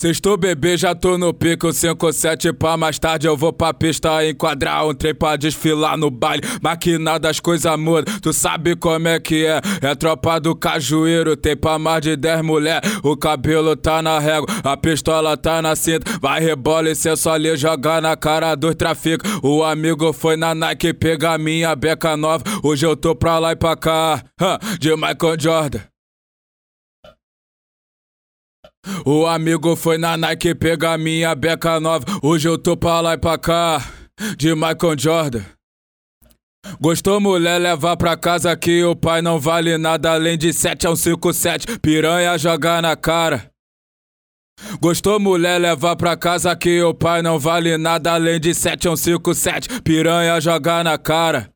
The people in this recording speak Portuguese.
Sextou bebê, já tô no pico, 5, 7 pá, mais tarde eu vou pra pista enquadrar um trem pra desfilar no baile, maquinada as coisas mudam, tu sabe como é que é, é tropa do cajueiro, tem pra mais de 10 mulher, o cabelo tá na régua, a pistola tá na cinta, vai rebola e cê só lhe jogar na cara do trafico, o amigo foi na Nike pegar minha beca nova, hoje eu tô pra lá e pra cá, de Michael Jordan. O amigo foi na Nike pegar minha beca nova. Hoje eu tô pra lá e pra cá, de Michael Jordan. Gostou, mulher, levar pra casa que o pai não vale nada além de 7 a um 57. Piranha jogar na cara. Gostou, mulher, levar pra casa que o pai não vale nada além de 7 a um 57. Piranha jogar na cara.